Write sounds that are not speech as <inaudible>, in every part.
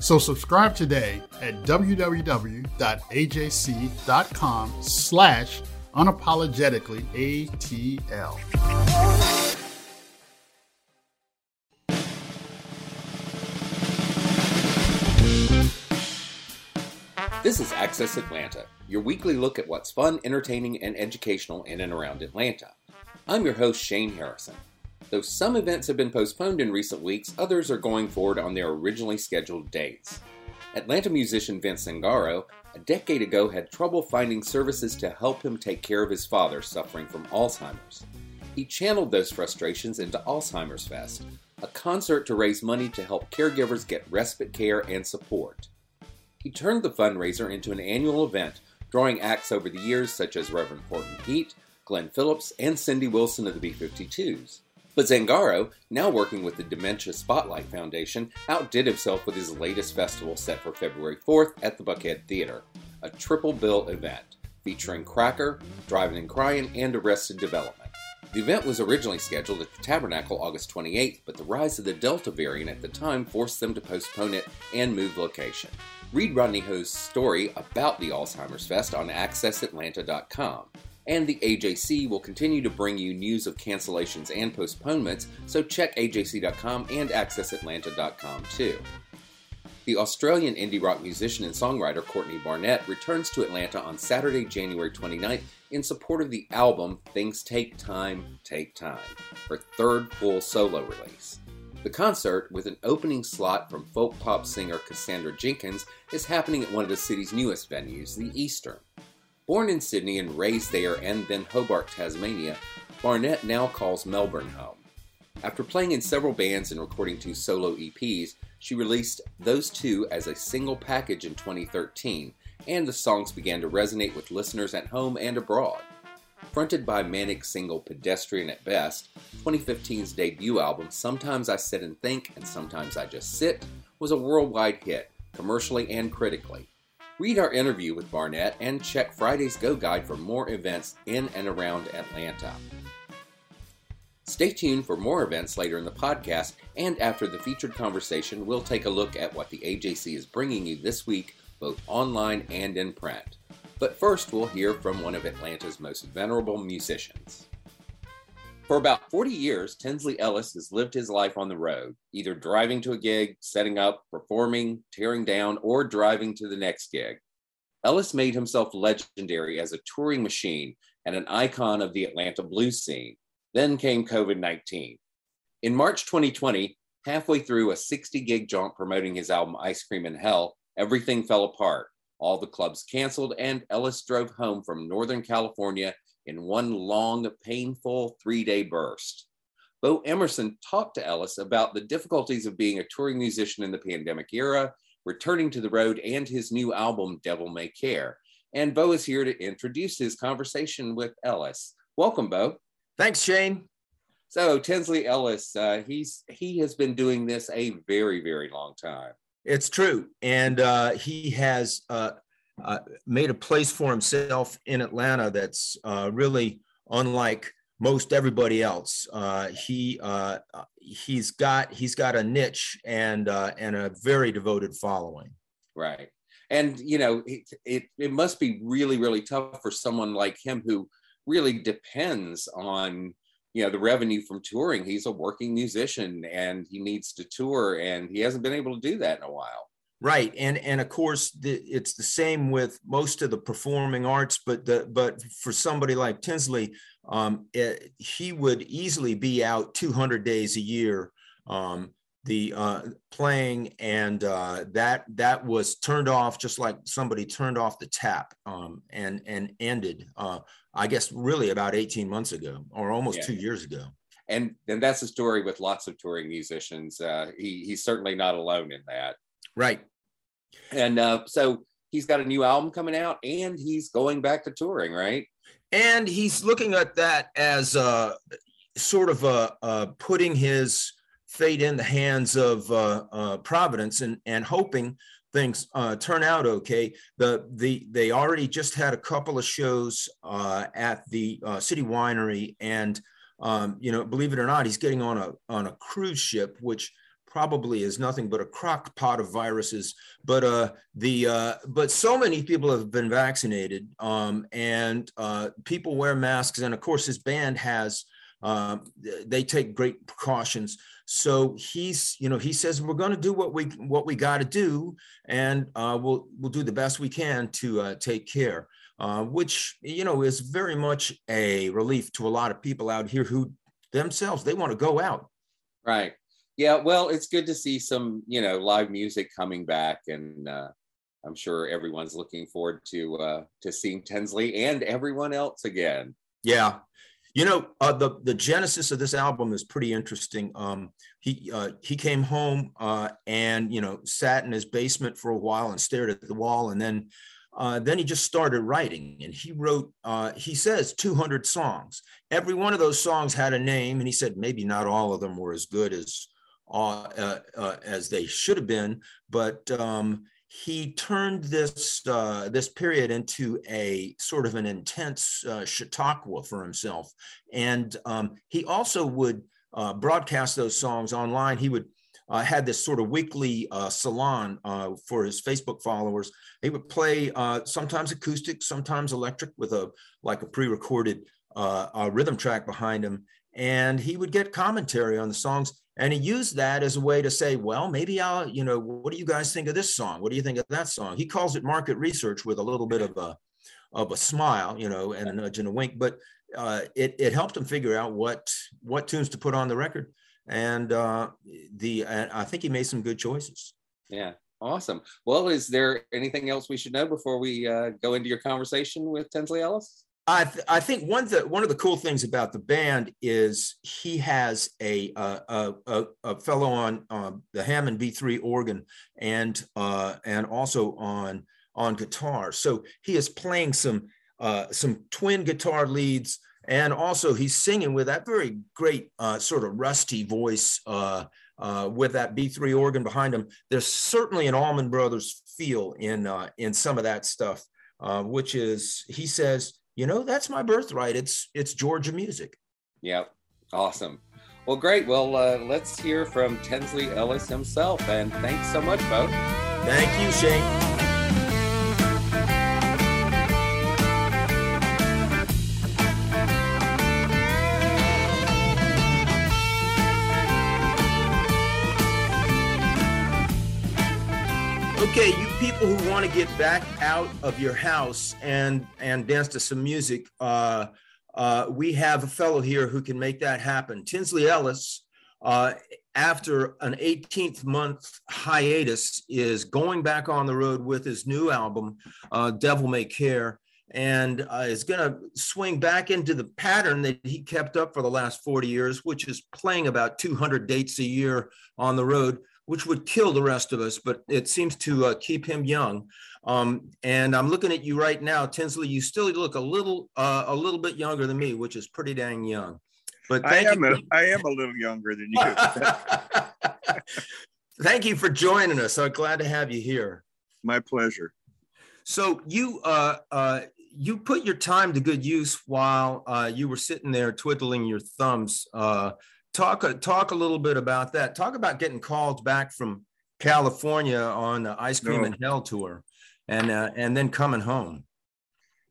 So subscribe today at www.ajc.com slash unapologetically ATL. This is Access Atlanta, your weekly look at what's fun, entertaining, and educational in and around Atlanta. I'm your host, Shane Harrison. Though some events have been postponed in recent weeks, others are going forward on their originally scheduled dates. Atlanta musician Vince Zangaro, a decade ago, had trouble finding services to help him take care of his father suffering from Alzheimer's. He channeled those frustrations into Alzheimer's Fest, a concert to raise money to help caregivers get respite care and support. He turned the fundraiser into an annual event, drawing acts over the years such as Reverend Horton Heat, Glenn Phillips, and Cindy Wilson of the B 52s. But Zangaro, now working with the Dementia Spotlight Foundation, outdid himself with his latest festival set for February 4th at the Buckhead Theater, a triple bill event featuring Cracker, Drivin' N' Cryin', and Arrested Development. The event was originally scheduled at the Tabernacle August 28th, but the rise of the Delta variant at the time forced them to postpone it and move location. Read Rodney Ho's story about the Alzheimer's Fest on AccessAtlanta.com. And the AJC will continue to bring you news of cancellations and postponements, so check AJC.com and AccessAtlanta.com too. The Australian indie rock musician and songwriter Courtney Barnett returns to Atlanta on Saturday, January 29th in support of the album Things Take Time, Take Time, her third full solo release. The concert, with an opening slot from folk pop singer Cassandra Jenkins, is happening at one of the city's newest venues, the Eastern. Born in Sydney and raised there and then Hobart, Tasmania, Barnett now calls Melbourne home. After playing in several bands and recording two solo EPs, she released those two as a single package in 2013, and the songs began to resonate with listeners at home and abroad. Fronted by manic single Pedestrian at Best, 2015's debut album Sometimes I Sit and Think and Sometimes I Just Sit was a worldwide hit, commercially and critically. Read our interview with Barnett and check Friday's Go Guide for more events in and around Atlanta. Stay tuned for more events later in the podcast, and after the featured conversation, we'll take a look at what the AJC is bringing you this week, both online and in print. But first, we'll hear from one of Atlanta's most venerable musicians. For about 40 years, Tinsley Ellis has lived his life on the road, either driving to a gig, setting up, performing, tearing down, or driving to the next gig. Ellis made himself legendary as a touring machine and an icon of the Atlanta blues scene. Then came COVID 19. In March 2020, halfway through a 60 gig jaunt promoting his album Ice Cream in Hell, everything fell apart. All the clubs canceled, and Ellis drove home from Northern California in one long, painful three day burst. Bo Emerson talked to Ellis about the difficulties of being a touring musician in the pandemic era, returning to the road, and his new album, Devil May Care. And Bo is here to introduce his conversation with Ellis. Welcome, Bo. Thanks, Shane. So Tinsley Ellis, uh, he's he has been doing this a very, very long time. It's true, and uh, he has uh, uh, made a place for himself in Atlanta that's uh, really unlike most everybody else. Uh, he uh, he's got he's got a niche and and a very devoted following. Right, and you know it, it it must be really really tough for someone like him who really depends on you know the revenue from touring he's a working musician and he needs to tour and he hasn't been able to do that in a while Right, and and of course the, it's the same with most of the performing arts, but the but for somebody like Tinsley, um, it, he would easily be out 200 days a year, um, the uh, playing, and uh, that that was turned off just like somebody turned off the tap, um, and and ended. Uh, I guess really about 18 months ago, or almost Yeah. two years ago. And and that's a story with lots of touring musicians. Uh, he he's certainly not alone in that. Right. And uh, so he's got a new album coming out, and he's going back to touring, right? and he's looking at that as uh, sort of uh, uh, putting his fate in the hands of Providence and and hoping things turn out okay. The the they already just had a couple of shows at the City Winery, and um, you know, believe it or not, he's getting on a on a cruise ship, which probably is nothing but a crock pot of viruses. But uh the uh but so many people have been vaccinated um and uh people wear masks. And of course his band has um they take great precautions. So he's you know he says we're going to do what we what we got to do and uh we'll we'll do the best we can to uh, take care. Uh which you know is very much a relief to a lot of people out here who themselves they want to go out. Right. Yeah. Well, it's good to see some, you know, live music coming back, and uh, I'm sure everyone's looking forward to uh, to seeing Tinsley and everyone else again. Yeah. You know, uh, the the genesis of this album is pretty interesting. Um, he uh, he came home uh, and you know sat in his basement for a while and stared at the wall, and then uh, then he just started writing. And he wrote, uh, he says, 200 songs. Every one of those songs had a name, and he said maybe not all of them were as good as uh, uh, as they should have been, but um, he turned this uh, this period into a sort of an intense uh, chautauqua for himself, and um, he also would uh, broadcast those songs online. He would uh, had this sort of weekly uh, salon uh, for his Facebook followers. He would play uh, sometimes acoustic, sometimes electric, with a like a pre-recorded uh, rhythm track behind him, and he would get commentary on the songs and he used that as a way to say well maybe i'll you know what do you guys think of this song what do you think of that song he calls it market research with a little bit of a of a smile you know and a nudge and a wink but uh, it, it helped him figure out what what tunes to put on the record and uh, the and i think he made some good choices Yeah. Awesome. Well, is there anything else we should know before we uh, go into your conversation with Tinsley Ellis? I, th- I think one the one of the cool things about the band is he has a uh, a, a, fellow on um, the Hammond B3 organ and uh, and also on on guitar. So he is playing some uh, some twin guitar leads and also he's singing with that very great uh, sort of rusty voice uh, uh, with that B3 organ behind him. There's certainly an Allman Brothers feel in uh, in some of that stuff, uh, which is he says you know that's my birthright it's it's georgia music Yep. Awesome. Well, great. Well, uh, let's hear from Tinsley Ellis himself. And thanks so much, Bo. thank you shane okay you people who want to get back out of your house and and dance to some music uh uh, we have a fellow here who can make that happen. Tinsley Ellis, uh, after an 18th month hiatus, is going back on the road with his new album, uh, Devil May Care, and uh, is going to swing back into the pattern that he kept up for the last 40 years, which is playing about 200 dates a year on the road, which would kill the rest of us, but it seems to uh, keep him young. Um, and I'm looking at you right now, Tinsley. You still look a little, uh, a little bit younger than me, which is pretty dang young. But I am you. a, I am a little younger than you. <laughs> thank you for joining us. I'm glad to have you here. My pleasure. So you, uh, uh, you put your time to good use while uh, you were sitting there twiddling your thumbs. Uh, talk, talk a little bit about that. Talk about getting called back from California on the Ice Cream No. and Hell tour, and uh, and then coming home.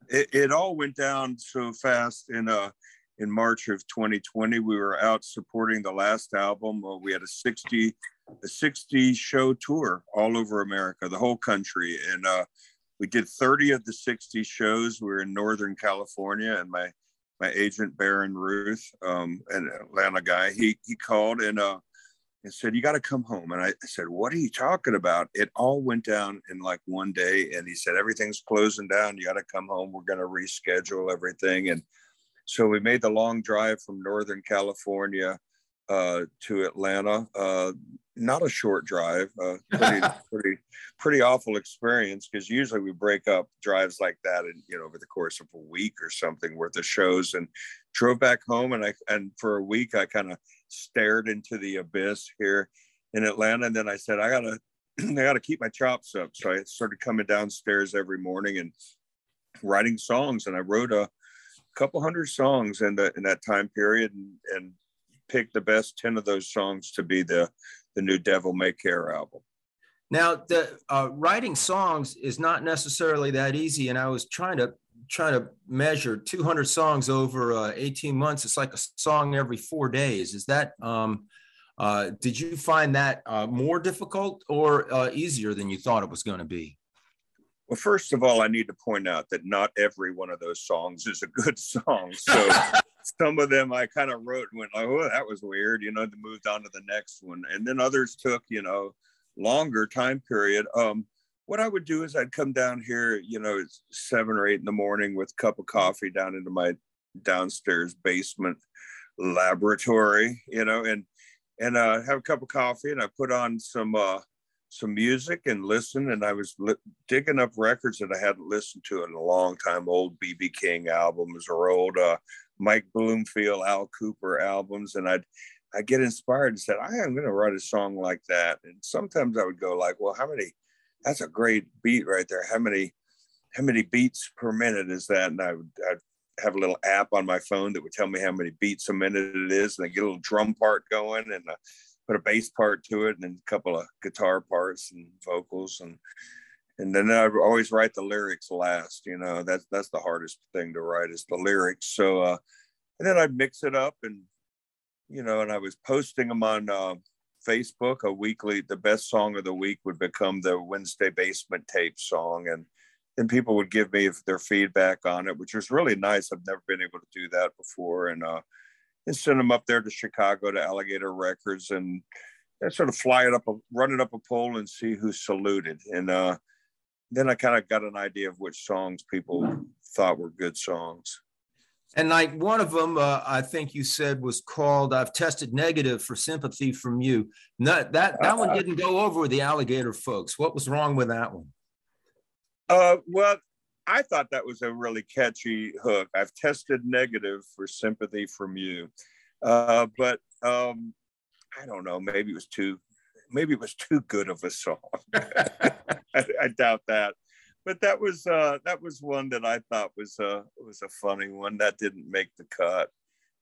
It, it all went down so fast in uh in March of 2020. We were out supporting the last album. Uh, we had a 60 a 60 show tour all over America, the whole country. And uh, we did 30 of the 60 shows. We were in Northern California, and my my agent Baron Ruth, um, an Atlanta guy, he he called and uh, and said, "You got to come home." And I, said, "What are you talking about?" It all went down in like one day, and he said, "Everything's closing down. You got to come home. We're going to reschedule everything." And so we made the long drive from Northern California uh, to Atlanta. Uh, not a short drive, uh, <laughs> pretty, pretty, pretty awful experience because usually we break up drives like that and you know over the course of a week or something worth of shows and drove back home and I and for a week I kind of stared into the abyss here in Atlanta and then I said I gotta <clears throat> I gotta keep my chops up so I started coming downstairs every morning and writing songs and I wrote a couple hundred songs in the in that time period and, and picked the best 10 of those songs to be the the new Devil May Care album. Now, the uh, writing songs is not necessarily that easy, and I was trying to trying to measure 200 songs over uh, 18 months. It's like a song every four days. Is that? Um, uh, did you find that uh, more difficult or uh, easier than you thought it was going to be? Well, first of all, I need to point out that not every one of those songs is a good song. So <laughs> some of them I kind of wrote and went like, oh, that was weird, you know, to moved on to the next one. And then others took, you know, longer time period. Um, what I would do is I'd come down here, you know, it's seven or eight in the morning with a cup of coffee down into my downstairs basement laboratory, you know, and and uh, have a cup of coffee and I put on some uh, some music and listen. And I was li- digging up records that I hadn't listened to in a long time, old BB King albums or old uh, Mike Bloomfield, Al Kooper albums, and I'd I get inspired and said, I am going to write a song like that. And sometimes I would go like, well, how many? That's a great beat right there. How many? How many beats per minute is that? And I would I'd have a little app on my phone that would tell me how many beats a minute it is, and I get a little drum part going and uh, put a bass part to it, and then a couple of guitar parts and vocals and and then I always write the lyrics last. You know, that's that's the hardest thing to write is the lyrics. So, uh, and then I'd mix it up, and you know, and I was posting them on uh, Facebook. A weekly, the best song of the week would become the Wednesday Basement Tape song, and then people would give me their feedback on it, which was really nice. I've never been able to do that before, and uh, and send them up there to Chicago to Alligator Records and. and sort of fly it up, a, run it up a pole, and see who saluted. And uh, then I kind of got an idea of which songs people thought were good songs. And like one of them, uh, I think you said was called "I've tested negative for sympathy from you." No, that that one uh, didn't go over with the alligator folks. What was wrong with that one? Uh, well, I thought that was a really catchy hook. I've tested negative for sympathy from you, uh, but um, I don't know. Maybe it was too maybe it was too good of a song. <laughs> <laughs> <laughs> I, I, doubt that. But that was uh, that was one that I thought was uh, was a funny one that didn't make the cut.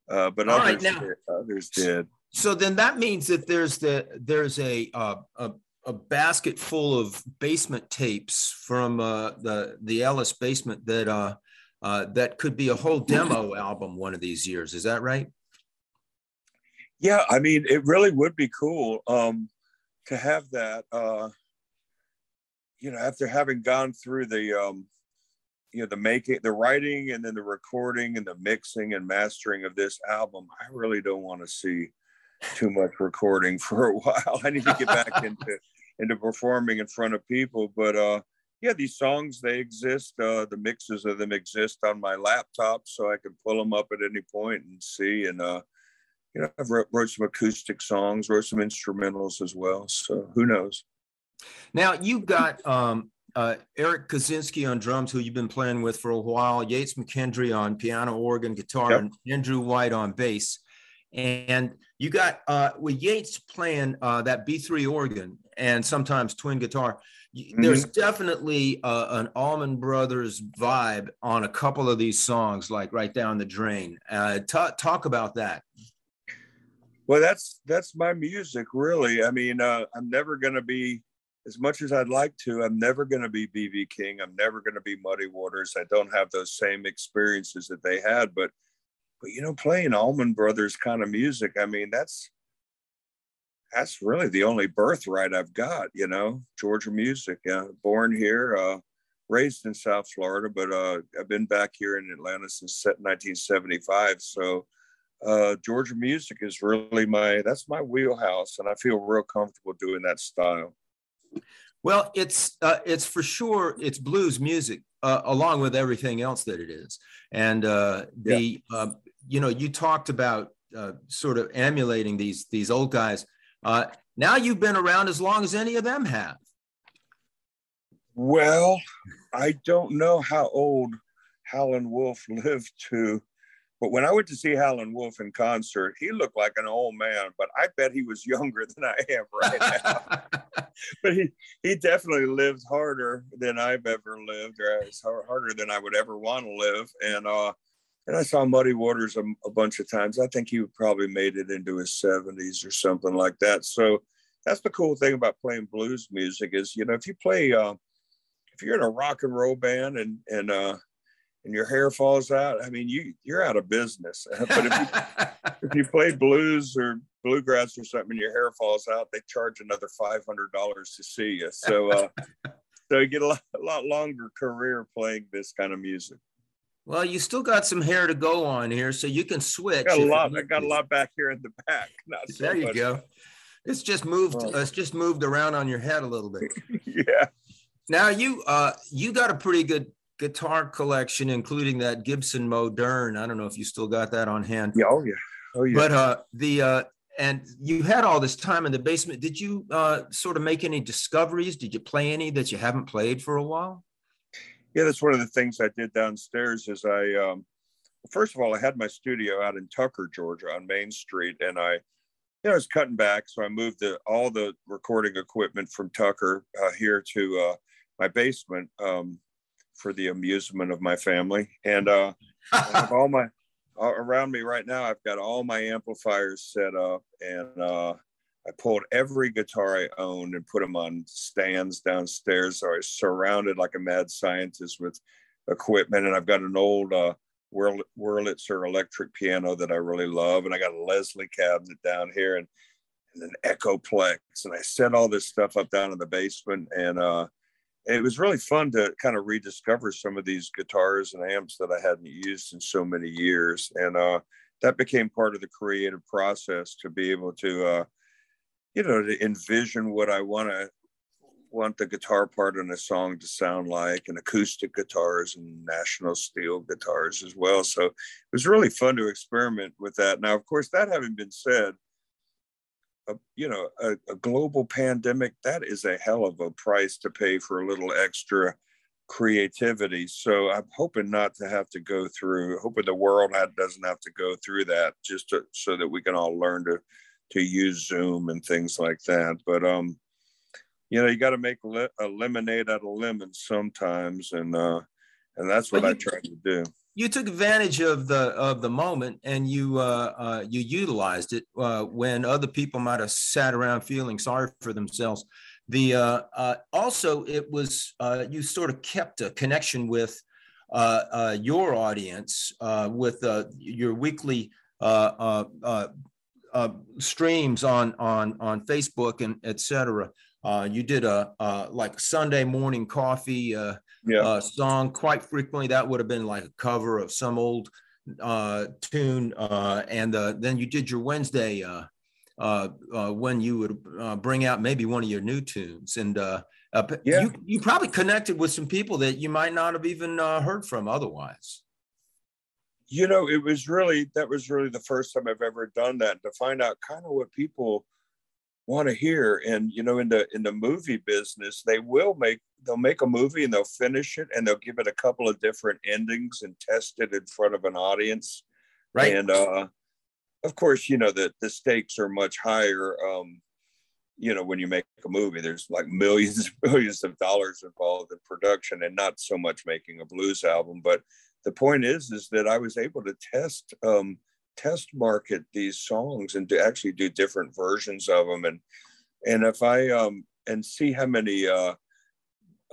Uh, but All others, right, now, did, others did. So then that means that there's the there's a uh, a, a basket full of basement tapes from uh, the the Ellis basement that uh, uh, that could be a whole demo album one of these years. Is that right? Yeah, I mean, it really would be cool. Um, to have that, uh, you know, after having gone through the, um, you know, the making, the writing, and then the recording and the mixing and mastering of this album, I really don't want to see too much recording <laughs> for a while. I need to get back <laughs> into into performing in front of people. But uh, yeah, these songs they exist. Uh, the mixes of them exist on my laptop, so I can pull them up at any point and see. And uh, you know, I've wrote, wrote some acoustic songs, wrote some instrumentals as well. So who knows? Now you've got um, uh, Eric Kaczynski on drums, who you've been playing with for a while, Yates McKendree on piano, organ, guitar, yep. and Andrew White on bass. And you got uh, with Yates playing uh, that B3 organ and sometimes twin guitar. Mm-hmm. There's definitely uh, an Allman Brothers vibe on a couple of these songs, like right down the drain. Uh, t- talk about that. Well, that's that's my music, really. I mean, uh, I'm never going to be as much as I'd like to. I'm never going to be BB King. I'm never going to be Muddy Waters. I don't have those same experiences that they had, but but you know, playing Allman Brothers kind of music. I mean, that's that's really the only birthright I've got, you know, Georgia music. Yeah, born here, uh, raised in South Florida, but uh, I've been back here in Atlanta since 1975. So uh, Georgia music is really my that's my wheelhouse, and I feel real comfortable doing that style. Well, it's uh, it's for sure it's blues music uh, along with everything else that it is, and uh, the yeah. Uh, you know you talked about uh, sort of emulating these these old guys. Uh, now you've been around as long as any of them have. Well, I don't know how old Howlin' Wolf lived to but when I went to see Howlin' Wolf in concert, he looked like an old man, but I bet he was <laughs> younger than I am right now. <laughs> but he, he definitely lived harder than I've ever lived, or harder than I would ever want to live. And uh, and I saw Muddy Waters a, a, bunch of times. I think he probably made it into his 70s or something like that. So that's the cool thing about playing blues music is, you know, if you play, uh, if you're in a rock and roll band and and uh, and your hair falls out, I mean, you you're out of business. <laughs> but if you, <laughs> if you play blues or bluegrass or something, and your hair falls out, they charge another five hundred dollars to see you. So, uh, <laughs> so you get a lot, a lot longer career playing this kind of music. Well, you still got some hair to go on here, so you can switch. I got a lot. I got a lot back here in the back. So there you much. go. It's just moved. It's just moved around on your head a little bit. yeah. Now you uh you got a pretty good guitar collection, including that Gibson Moderne. I don't know if you still got that on hand. Yeah, oh yeah, oh yeah. But uh, the uh, and you had all this time in the basement. Did you uh, sort of make any discoveries? Did you play any that you haven't played for a while? Yeah, that's one of the things I did downstairs. Is I um, first of all, I had my studio out in Tucker, Georgia, on Main Street, and I, you know, I was cutting back, so I moved the, all the recording equipment from Tucker uh, here to uh, my basement. Um, for the amusement of my family. And uh, all my around me right now, I've got all my amplifiers set up, and uh, I pulled every guitar I owned and put them on stands downstairs. So I was surrounded like a mad scientist with equipment, and I've got an old uh, Wurlitzer electric piano that I really love, and I got a Leslie cabinet down here, and and an Echoplex, and I set all this stuff up down in the basement, and uh, it was really fun to kind of rediscover some of these guitars and amps that I hadn't used in so many years. And uh, that became part of the creative process to be able to, uh, you know, to envision what I want to want the guitar part in a song to sound like and acoustic guitars and national steel guitars as well. So it was really fun to experiment with that. Now, of course, that having been said, a, you know a, a, global pandemic that is a hell of a price to pay for a little extra creativity. So i'm hoping not to have to go through hoping the world doesn't have to go through that just to, so that we can all learn to to use zoom and things like that. But um you know you got to make a lemonade out of lemons sometimes and uh and that's what i try to do you took advantage of the of the moment and you uh, uh, you utilized it uh, when other people might have sat around feeling sorry for themselves. The uh, uh, also it was uh, you sort of kept a connection with your audience with your weekly streams on on on Facebook and etc. you did a like Sunday morning coffee yeah. uh, song. Quite frequently, that would have been like a cover of some old uh, tune. Uh, and uh, then you did your Wednesday uh, uh, uh, when you would uh, bring out maybe one of your new tunes. And uh, uh, yeah. you, you probably connected with some people that you might not have even uh, heard from otherwise. You know, it was really, that was really the first time I've ever done that to find out kind of what people want to hear and you know in the in the movie business they will make they'll make a movie and they'll finish it and they'll give it a couple of different endings and test it in front of an audience. Right. And uh of course you know that the stakes are much higher um you know when you make a movie. There's like millions and <laughs> millions of dollars involved in production and not so much making a blues album but the point is is that i was able to test um test market these songs and to actually do different versions of them and and if i um and see how many uh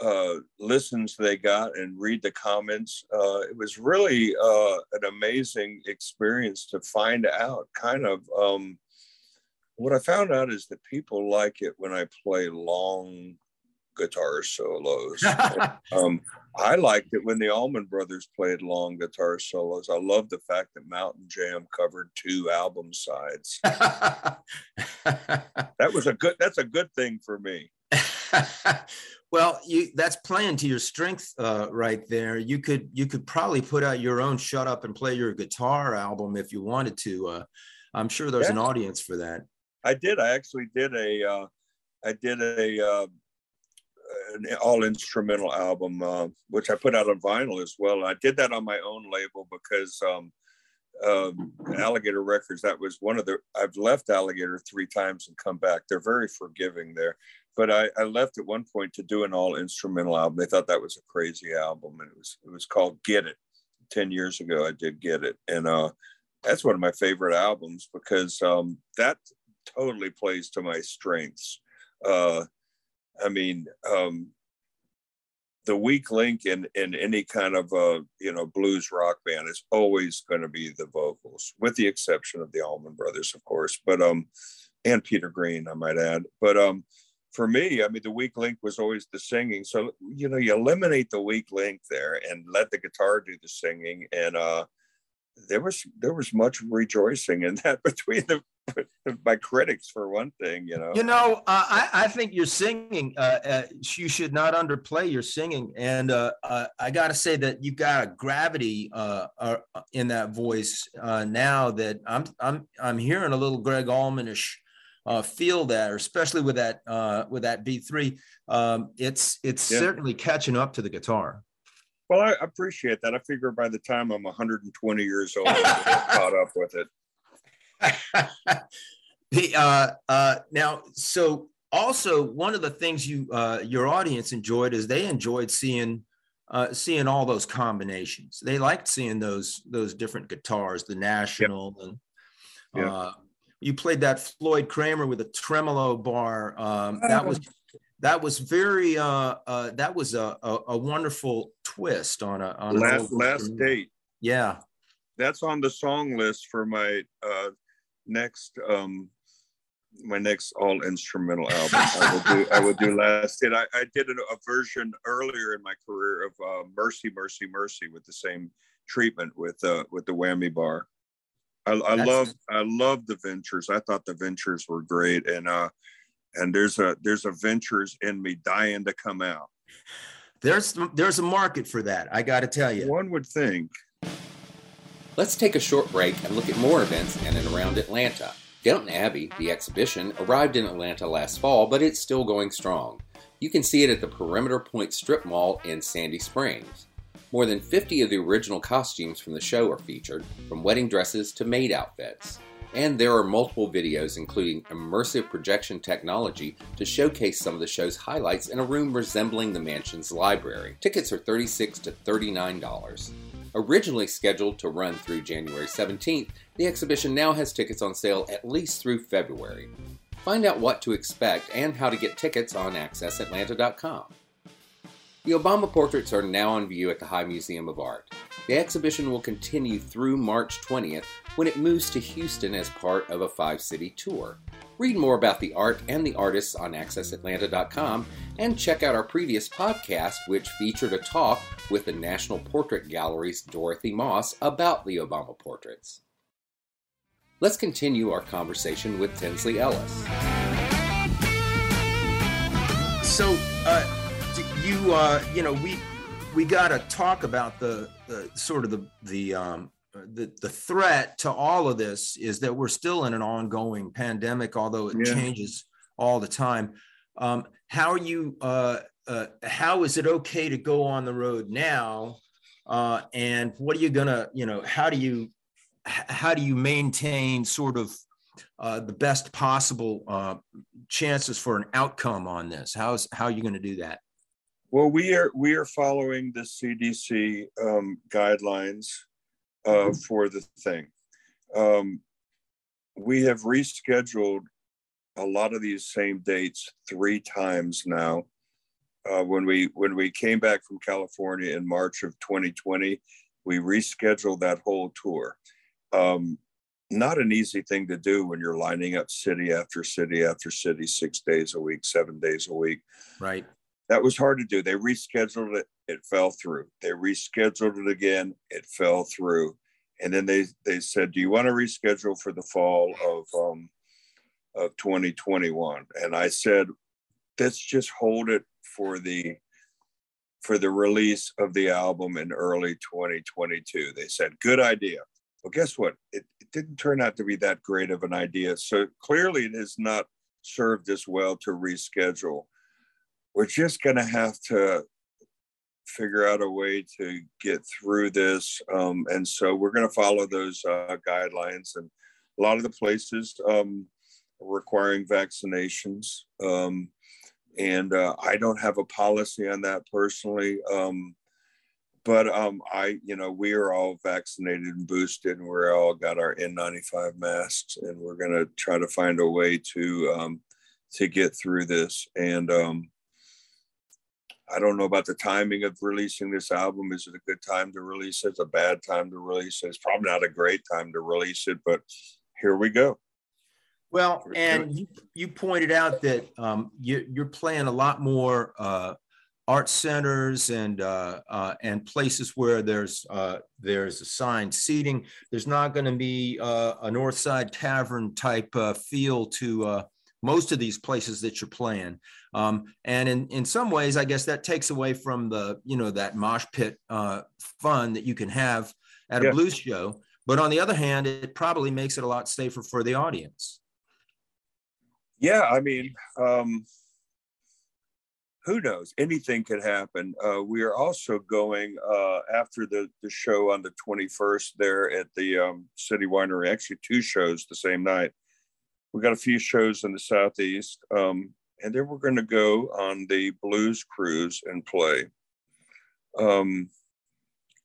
uh listens they got and read the comments uh it was really uh an amazing experience to find out kind of um what I found out is that people like it when I play long guitar solos. <laughs> um, I liked it when the Allman Brothers played long guitar solos. I love the fact that Mountain Jam covered two album sides. <laughs> that was a good. That's a good thing for me. <laughs> well, you that's playing to your strength uh, right there. You could you could probably put out your own "Shut Up and Play Your Guitar" album if you wanted to. Uh, I'm sure there's an audience for that. I did. I actually did a. Uh, I did a uh, an all instrumental album, uh, which I put out on vinyl as well. I did that on my own label because um, um, Alligator Records. That was one of the. I've left Alligator three times and come back. They're very forgiving there. But I, I left at one point to do an all instrumental album. They thought that was a crazy album, and it was it was called Get It. Ten years ago, I did Get It, and uh, that's one of my favorite albums because um, that totally plays to my strengths. Uh, I mean, um, the weak link in in any kind of a you know blues rock band is always going to be the vocals, with the exception of the Allman Brothers, of course, but um, and Peter Green, I might add. But um, for me, I mean, the weak link was always the singing. So you know, you eliminate the weak link there and let the guitar do the singing, and uh, there was there was much rejoicing in that <laughs> between the <laughs> by critics for one thing you know you know uh, I, I think your singing uh, uh, you should not underplay your singing and uh, uh, i gotta say that you got a gravity uh, in that voice now that i'm i'm i'm hearing a little greg allmanish feel there especially with that with that b3 um, it's it's yeah. certainly catching up to the guitar well, I appreciate that. I figure by the time I'm 120 years old, I'll caught up with it. <laughs> the, uh, uh, now, so also one of the things you uh, your audience enjoyed is they enjoyed seeing uh, seeing all those combinations. They liked seeing those those different guitars, the National, yep. and yep. Uh, you played that Floyd Cramer with a tremolo bar. Um, that was that was very uh, uh, that was a, a, a, wonderful twist on a on last last date. Yeah, that's on the song list for my uh, next um, my next all instrumental album. I will do I will do <laughs> last date. I, I did a, a, version earlier in my career of uh, Mercy Mercy Mercy with the same treatment with uh, with the whammy bar. I, I love I love the ventures. I thought the ventures were great, and uh, and there's a there's a ventures in me dying to come out. There's there's a market for that. I got to tell you. One would think. Let's take a short break and look at more events in and around Atlanta. Downton Abbey, the exhibition, arrived in Atlanta last fall, but it's still going strong. You can see it at the Perimeter Point Strip Mall in Sandy Springs. More than 50 of the original costumes from the show are featured, from wedding dresses to maid outfits. And there are multiple videos, including immersive projection technology, to showcase some of the show's highlights in a room resembling the mansion's library. Tickets are 36 to $39. Originally scheduled to run through January 17th, the exhibition now has tickets on sale at least through February. Find out what to expect and how to get tickets on AccessAtlanta.com. The Obama portraits are now on view at the High Museum of Art. The exhibition will continue through March 20th when it moves to Houston as part of a five city tour. Read more about the art and the artists on AccessAtlanta.com and check out our previous podcast, which featured a talk with the National Portrait Gallery's Dorothy Moss about the Obama portraits. Let's continue our conversation with Tinsley Ellis. So, uh, you, uh, you know, we we got to talk about the, the sort of the the um, the, the threat to all of this is that we're still in an ongoing pandemic, although it yeah. changes all the time. Um, how are you? Uh, uh, how is it okay to go on the road now? Uh, and what are you gonna? You know, how do you how do you maintain sort of uh, the best possible uh, chances for an outcome on this? How's how are you going to do that? Well, we are we are following the CDC um, guidelines uh, for the thing. Um, we have rescheduled a lot of these same dates three times now. Uh, when we when we came back from California in March of 2020, we rescheduled that whole tour. Um, not an easy thing to do when you're lining up city after city after city, six days a week, seven days a week. Right. That was hard to do. They rescheduled it, it fell through. They rescheduled it again, it fell through. And then they they said, "Do you want to reschedule for the fall of um, of 2021?" And I said, "Let's just hold it for the for the release of the album in early 2022." They said, "Good idea." Well, guess what? It, it didn't turn out to be that great of an idea. So clearly, it has not served as well to reschedule. We're just going to have to figure out a way to get through this. Um, and so we're going to follow those uh, guidelines. And a lot of the places um, requiring vaccinations. Um, and uh, I don't have a policy on that personally. Um, but um, I, you know, we are all vaccinated and boosted, and we're all got our N95 masks, and we're going to try to find a way to um, to get through this. And I don't know about the timing of releasing this album. Is it a good time to release it? It's a bad time to release it. It's probably not a great time to release it, but here we go. Well, and you, you pointed out that um, you, are playing a lot more uh, art centers and uh, uh, and places where there's uh, there's assigned seating. There's not going to be uh, a Northside Tavern type uh, feel to most of these places that you're playing. Um, and in, in some ways, I guess that takes away from the, you know, that mosh pit uh, fun that you can have at a blues show. But on the other hand, it probably makes it a lot safer for the audience. Yeah, I mean, um, who knows? Anything could happen. Uh, we are also going uh, after the, the show on the 21st there at the um, City Winery, actually, two shows the same night we got a few shows in the southeast, um, and then we're going to go on the blues cruise and play. Um,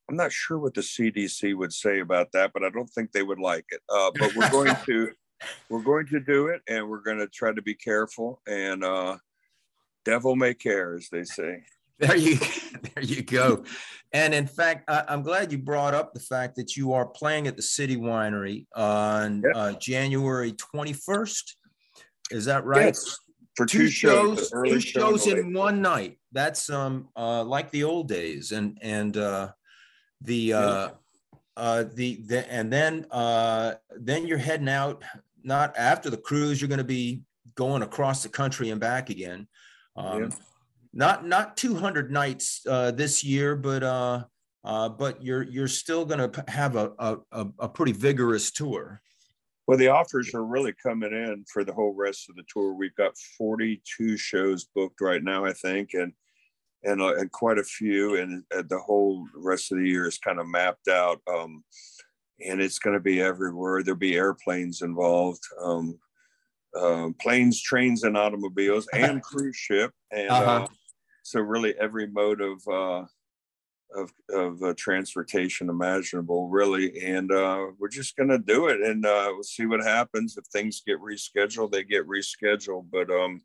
I'm not sure what the CDC would say about that, but I don't think they would like it. Uh, but we're going to <laughs> we're going to do it, and we're going to try to be careful. And uh, devil may care, as they say. There you, <laughs> there you go. And in fact, I, am glad you brought up the fact that you are playing at the City Winery on yep. uh, January 21st. Is that right? Yes. For two, two shows, two shows in one night. That's um uh, like the old days, and and uh, the uh, uh, the the and then uh, then you're heading out. Not after the cruise, you're going to be going across the country and back again. Um, not not 200 nights uh, this year, but uh, uh, but you're you're still going to have a, a a pretty vigorous tour. Well, the offers are really coming in for the whole rest of the tour. We've got 42 shows booked right now, I think, and and, uh, and quite a few, and uh, the whole rest of the year is kind of mapped out. Um, and it's going to be everywhere. There'll be airplanes involved. Um, uh, planes, trains, and automobiles, and <laughs> cruise ship, and uh-huh. So really every mode of uh, of, of uh, transportation imaginable, really. And uh, we're just going to do it and uh, we'll see what happens. If things get rescheduled, they get rescheduled. But um,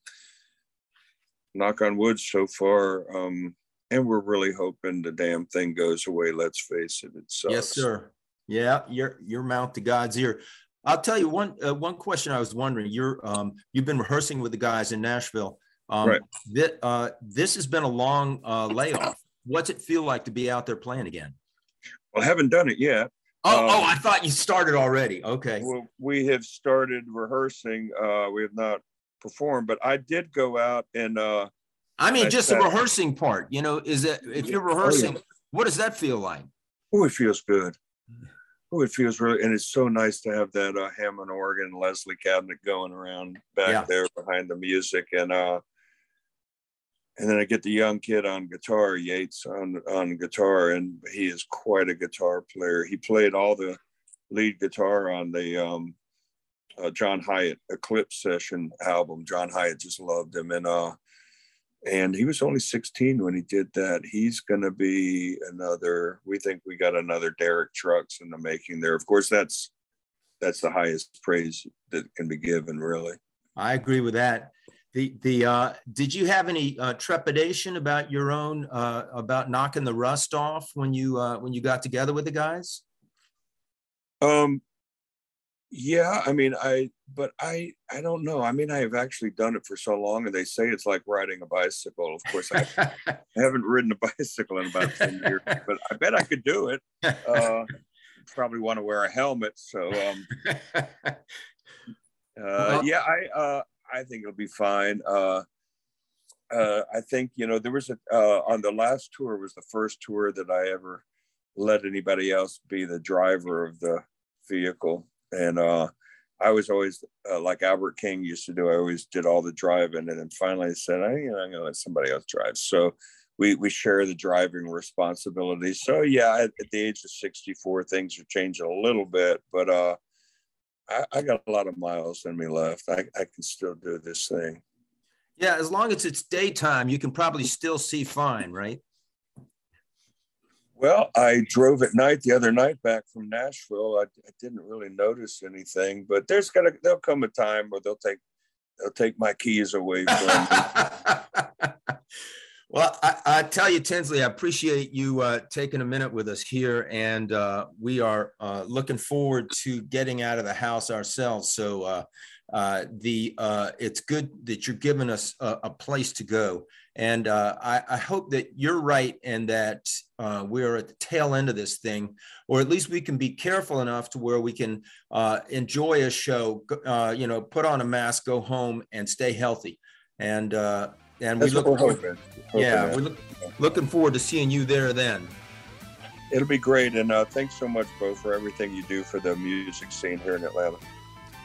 knock on wood so far. Um, and we're really hoping the damn thing goes away. Let's face it. It sucks. Yes, sir. Yeah, you're, you're mount to God's ear. I'll tell you one uh, one question I was wondering. You're um, you've been rehearsing with the guys in Nashville. Um, right. Th- uh, this has been a long uh, layoff. What's it feel like to be out there playing again? Well, I haven't done it yet. Oh, um, oh, I thought you started already. Okay. Well, we have started rehearsing. Uh, we have not performed, but I did go out and. Uh, I mean, I just sat, the rehearsing part. You know, is it if you're rehearsing, oh, yeah. what does that feel like? Oh, it feels good. Oh, it feels really, and it's so nice to have that uh, Hammond organ Leslie cabinet going around back yeah. there behind the music, and uh, and then I get the young kid on guitar, Yates on on guitar, and he is quite a guitar player. He played all the lead guitar on the um, uh, John Hiatt Eclipse Session album. John Hiatt just loved him, and uh, and he was only 16 when he did that. He's going to be another. We think we got another Derek Trucks in the making there. Of course, that's that's the highest praise that can be given, really. I agree with that. The the uh, did you have any uh, trepidation about your own uh, about knocking the rust off when you uh, when you got together with the guys? Um, Yeah, I mean, I, but I, I don't know. I mean, I have actually done it for so long, and they say it's like riding a bicycle. Of course, I, <laughs> I haven't ridden a bicycle in about ten years, but I bet I could do it. Uh, probably want to wear a helmet, so um, <laughs> uh, Well- yeah, I, uh, I think it'll be fine. Uh, uh, I think you know there was a uh, on the last tour was the first tour that I ever let anybody else be the driver of the vehicle, and uh, I was always uh, like Albert King used to do. I always did all the driving, and then finally I said, I, you know, I'm going to let somebody else drive. So we we share the driving responsibility. So yeah, at, at the age of 64, things are changing a little bit, but uh, I, I got a lot of miles in me left. I, I can still do this thing. Yeah, as long as it's daytime, you can probably still see fine, right? Well, I drove at night the other night back from Nashville. I, I didn't really notice anything, but there's gonna there'll come a time where they'll take they'll take my keys away from me. <laughs> well, I, I tell you, Tinsley, I appreciate you uh, taking a minute with us here, and uh, we are uh, looking forward to getting out of the house ourselves. So uh, uh, the uh, it's good that you're giving us a, a place to go, and I, I hope that you're right and that we're at the tail end of this thing, or at least we can be careful enough to where we can enjoy a show, you know, put on a mask, go home, and stay healthy. And and That's we look what we're forward, hoping. Hoping yeah, we're look, looking forward to seeing you there then. It'll be great, and uh, thanks so much, Bo, for everything you do for the music scene here in Atlanta.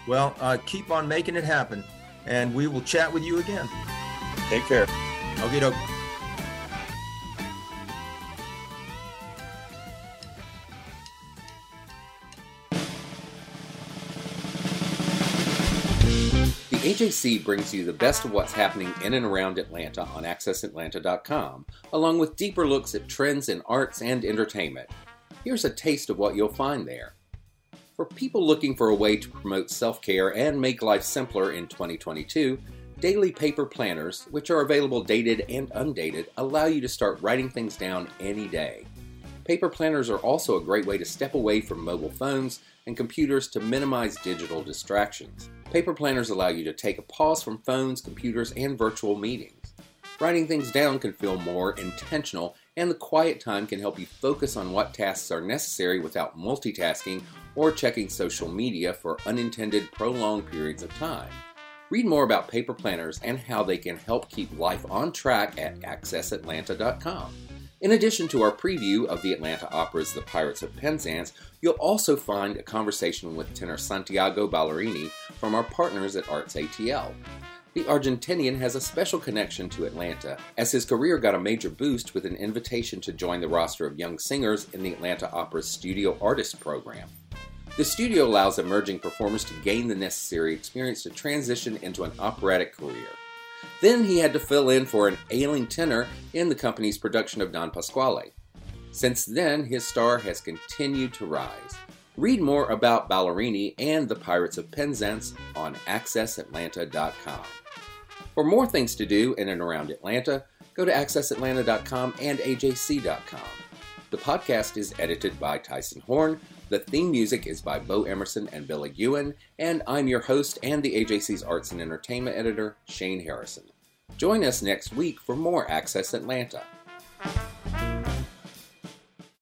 Well, uh, keep on making it happen, and we will chat with you again. Take care. Okay, doke. AJC brings you the best of what's happening in and around Atlanta on AccessAtlanta.com, along with deeper looks at trends in arts and entertainment. Here's a taste of what you'll find there. For people looking for a way to promote self care and make life simpler in 2022, daily paper planners, which are available dated and undated, allow you to start writing things down any day. Paper planners are also a great way to step away from mobile phones and computers to minimize digital distractions. Paper planners allow you to take a pause from phones, computers, and virtual meetings. Writing things down can feel more intentional, and the quiet time can help you focus on what tasks are necessary without multitasking or checking social media for unintended prolonged periods of time. Read more about paper planners and how they can help keep life on track at accessatlanta.com. In addition to our preview of the Atlanta Opera's The Pirates of Penzance, you'll also find a conversation with tenor Santiago Ballerini from our partners at Arts ATL. The Argentinian has a special connection to Atlanta, as his career got a major boost with an invitation to join the roster of young singers in the Atlanta Opera's Studio Artist Program. The studio allows emerging performers to gain the necessary experience to transition into an operatic career. Then he had to fill in for an ailing tenor in the company's production of Don Pasquale. Since then, his star has continued to rise. Read more about Ballerini and the Pirates of Penzance on AccessAtlanta.com. For more things to do in and around Atlanta, go to AccessAtlanta.com and AJC.com. The podcast is edited by Tyson Horn. The theme music is by Bo Emerson and Billy Ewan, and I'm your host and the AJC's Arts and Entertainment Editor, Shane Harrison. Join us next week for more Access Atlanta.